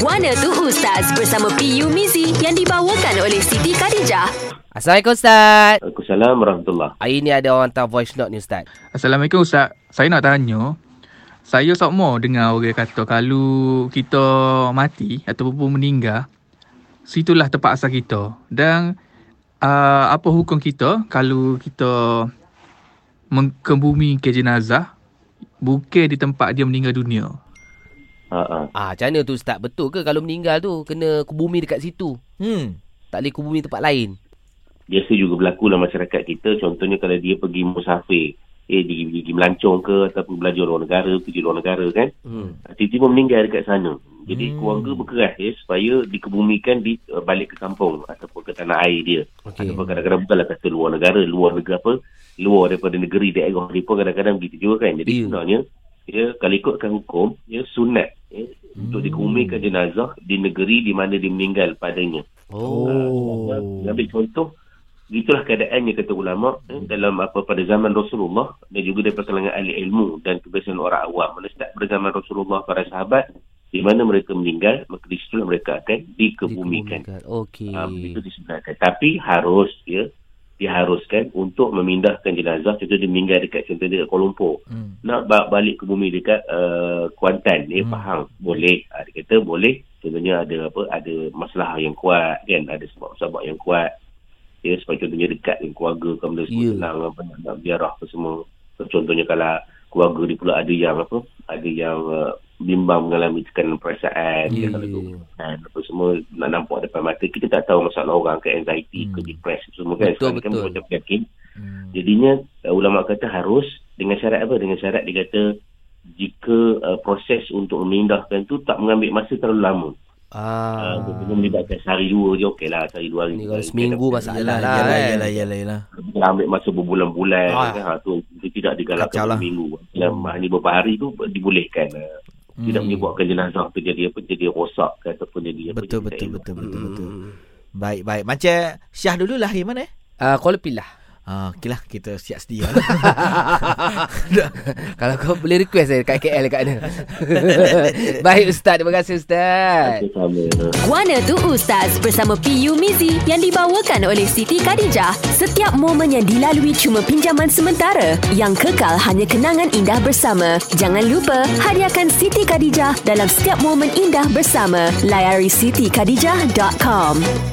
Guana tu Ustaz bersama PU Mizi yang dibawakan oleh Siti Khadijah. Assalamualaikum Ustaz. Waalaikumsalam warahmatullahi Hari ni ada orang hantar voice note ni Ustaz. Assalamualaikum Ustaz. Saya nak tanya. Saya sokmo dengar orang kata kalau kita mati ataupun meninggal, situlah tempat asal kita. Dan uh, apa hukum kita kalau kita mengkebumi ke jenazah bukan di tempat dia meninggal dunia. Ha, ha. Ah, macam mana tu Ustaz? Betul ke kalau meninggal tu kena kubumi dekat situ? Hmm. Tak boleh kubumi tempat lain? Biasa juga berlaku dalam masyarakat kita. Contohnya kalau dia pergi musafir. Eh, dia pergi, pergi melancong ke ataupun belajar luar negara, pergi luar negara kan. Hmm. Tiba-tiba meninggal dekat sana. Jadi Hmm. keluarga berkeras ya, supaya dikebumikan di uh, balik ke kampung ataupun ke tanah air dia. Okey. Ataupun kadang-kadang bukanlah kata luar negara, luar negara apa, luar daripada negeri daerah mereka kadang-kadang begitu juga kan. Jadi Ya. sebenarnya ya, kalau ikutkan hukum, ya, sunat ya, untuk dikebumikan jenazah di negeri di mana dia meninggal padanya. Oh. Oh. Ambil contoh, itulah keadaannya kata ulama eh, dalam apa pada zaman Rasulullah dan juga daripada kalangan ahli ilmu dan kebiasaan orang awam. Start pada zaman Rasulullah para sahabat di mana mereka meninggal maka di situ mereka akan dikebumikan. Dikebumikan. Okey. Um, itu disebenarkan. Tapi harus ya diharuskan untuk memindahkan jenazah contoh dia meninggal dekat contoh dekat Kuala Lumpur Hmm. nak ba- balik ke bumi dekat uh, Kuantan eh Hmm. Pahang boleh ha, dia kata boleh contohnya ada apa ada masalah yang kuat kan ada sebab-sebab yang kuat ya sebab contohnya dekat dengan keluarga kan benda semua Ya. senang apa nak, nak biarah apa semua contohnya kalau keluarga dia pula ada yang apa ada yang uh, bimbang mengalami tekanan perasaan Ya, yeah. ya, tu ya. kan apa semua nak nampak depan mata kita tak tahu masalah orang ke anxiety Hmm. ke depresi semua kan Betul, Sekarang kan betul. macam penyakit Hmm. Jadinya uh, ulama kata harus dengan syarat apa? Dengan syarat dia kata jika uh, proses untuk memindahkan tu tak mengambil masa terlalu lama. Ah. Uh, uh, melibatkan sehari dua je okey lah. Sehari dua hari. Ni kalau seminggu masalah lah. yalah, kan? yalah, yalah, yalah. Ambil masa berbulan-bulan Ah. kan, ha, tu, tu tidak digalakkan lah. seminggu. Dalam hanya beberapa hari tu dibolehkan. Uh, Tidak Hmm. menyebabkan jenazah tu jadi apa jadi rosak ke ataupun jadi apa Betul, jadi betul, betul, betul, betul. Hmm. Baik, baik. Macam Syah dulu lahir mana eh? Ah, Kuala Pilah. Ah, okey lah kita siap sedia. Kalau kau boleh request saya kat KL kat mana. Baik Ustaz, terima kasih Ustaz. Guana tu Ustaz bersama PU Mizi yang dibawakan oleh Siti Khadijah. Setiap momen yang dilalui cuma pinjaman sementara. Yang kekal hanya kenangan indah bersama. Jangan lupa hadiahkan Siti Khadijah dalam setiap momen indah bersama. Layari sitikadijah.com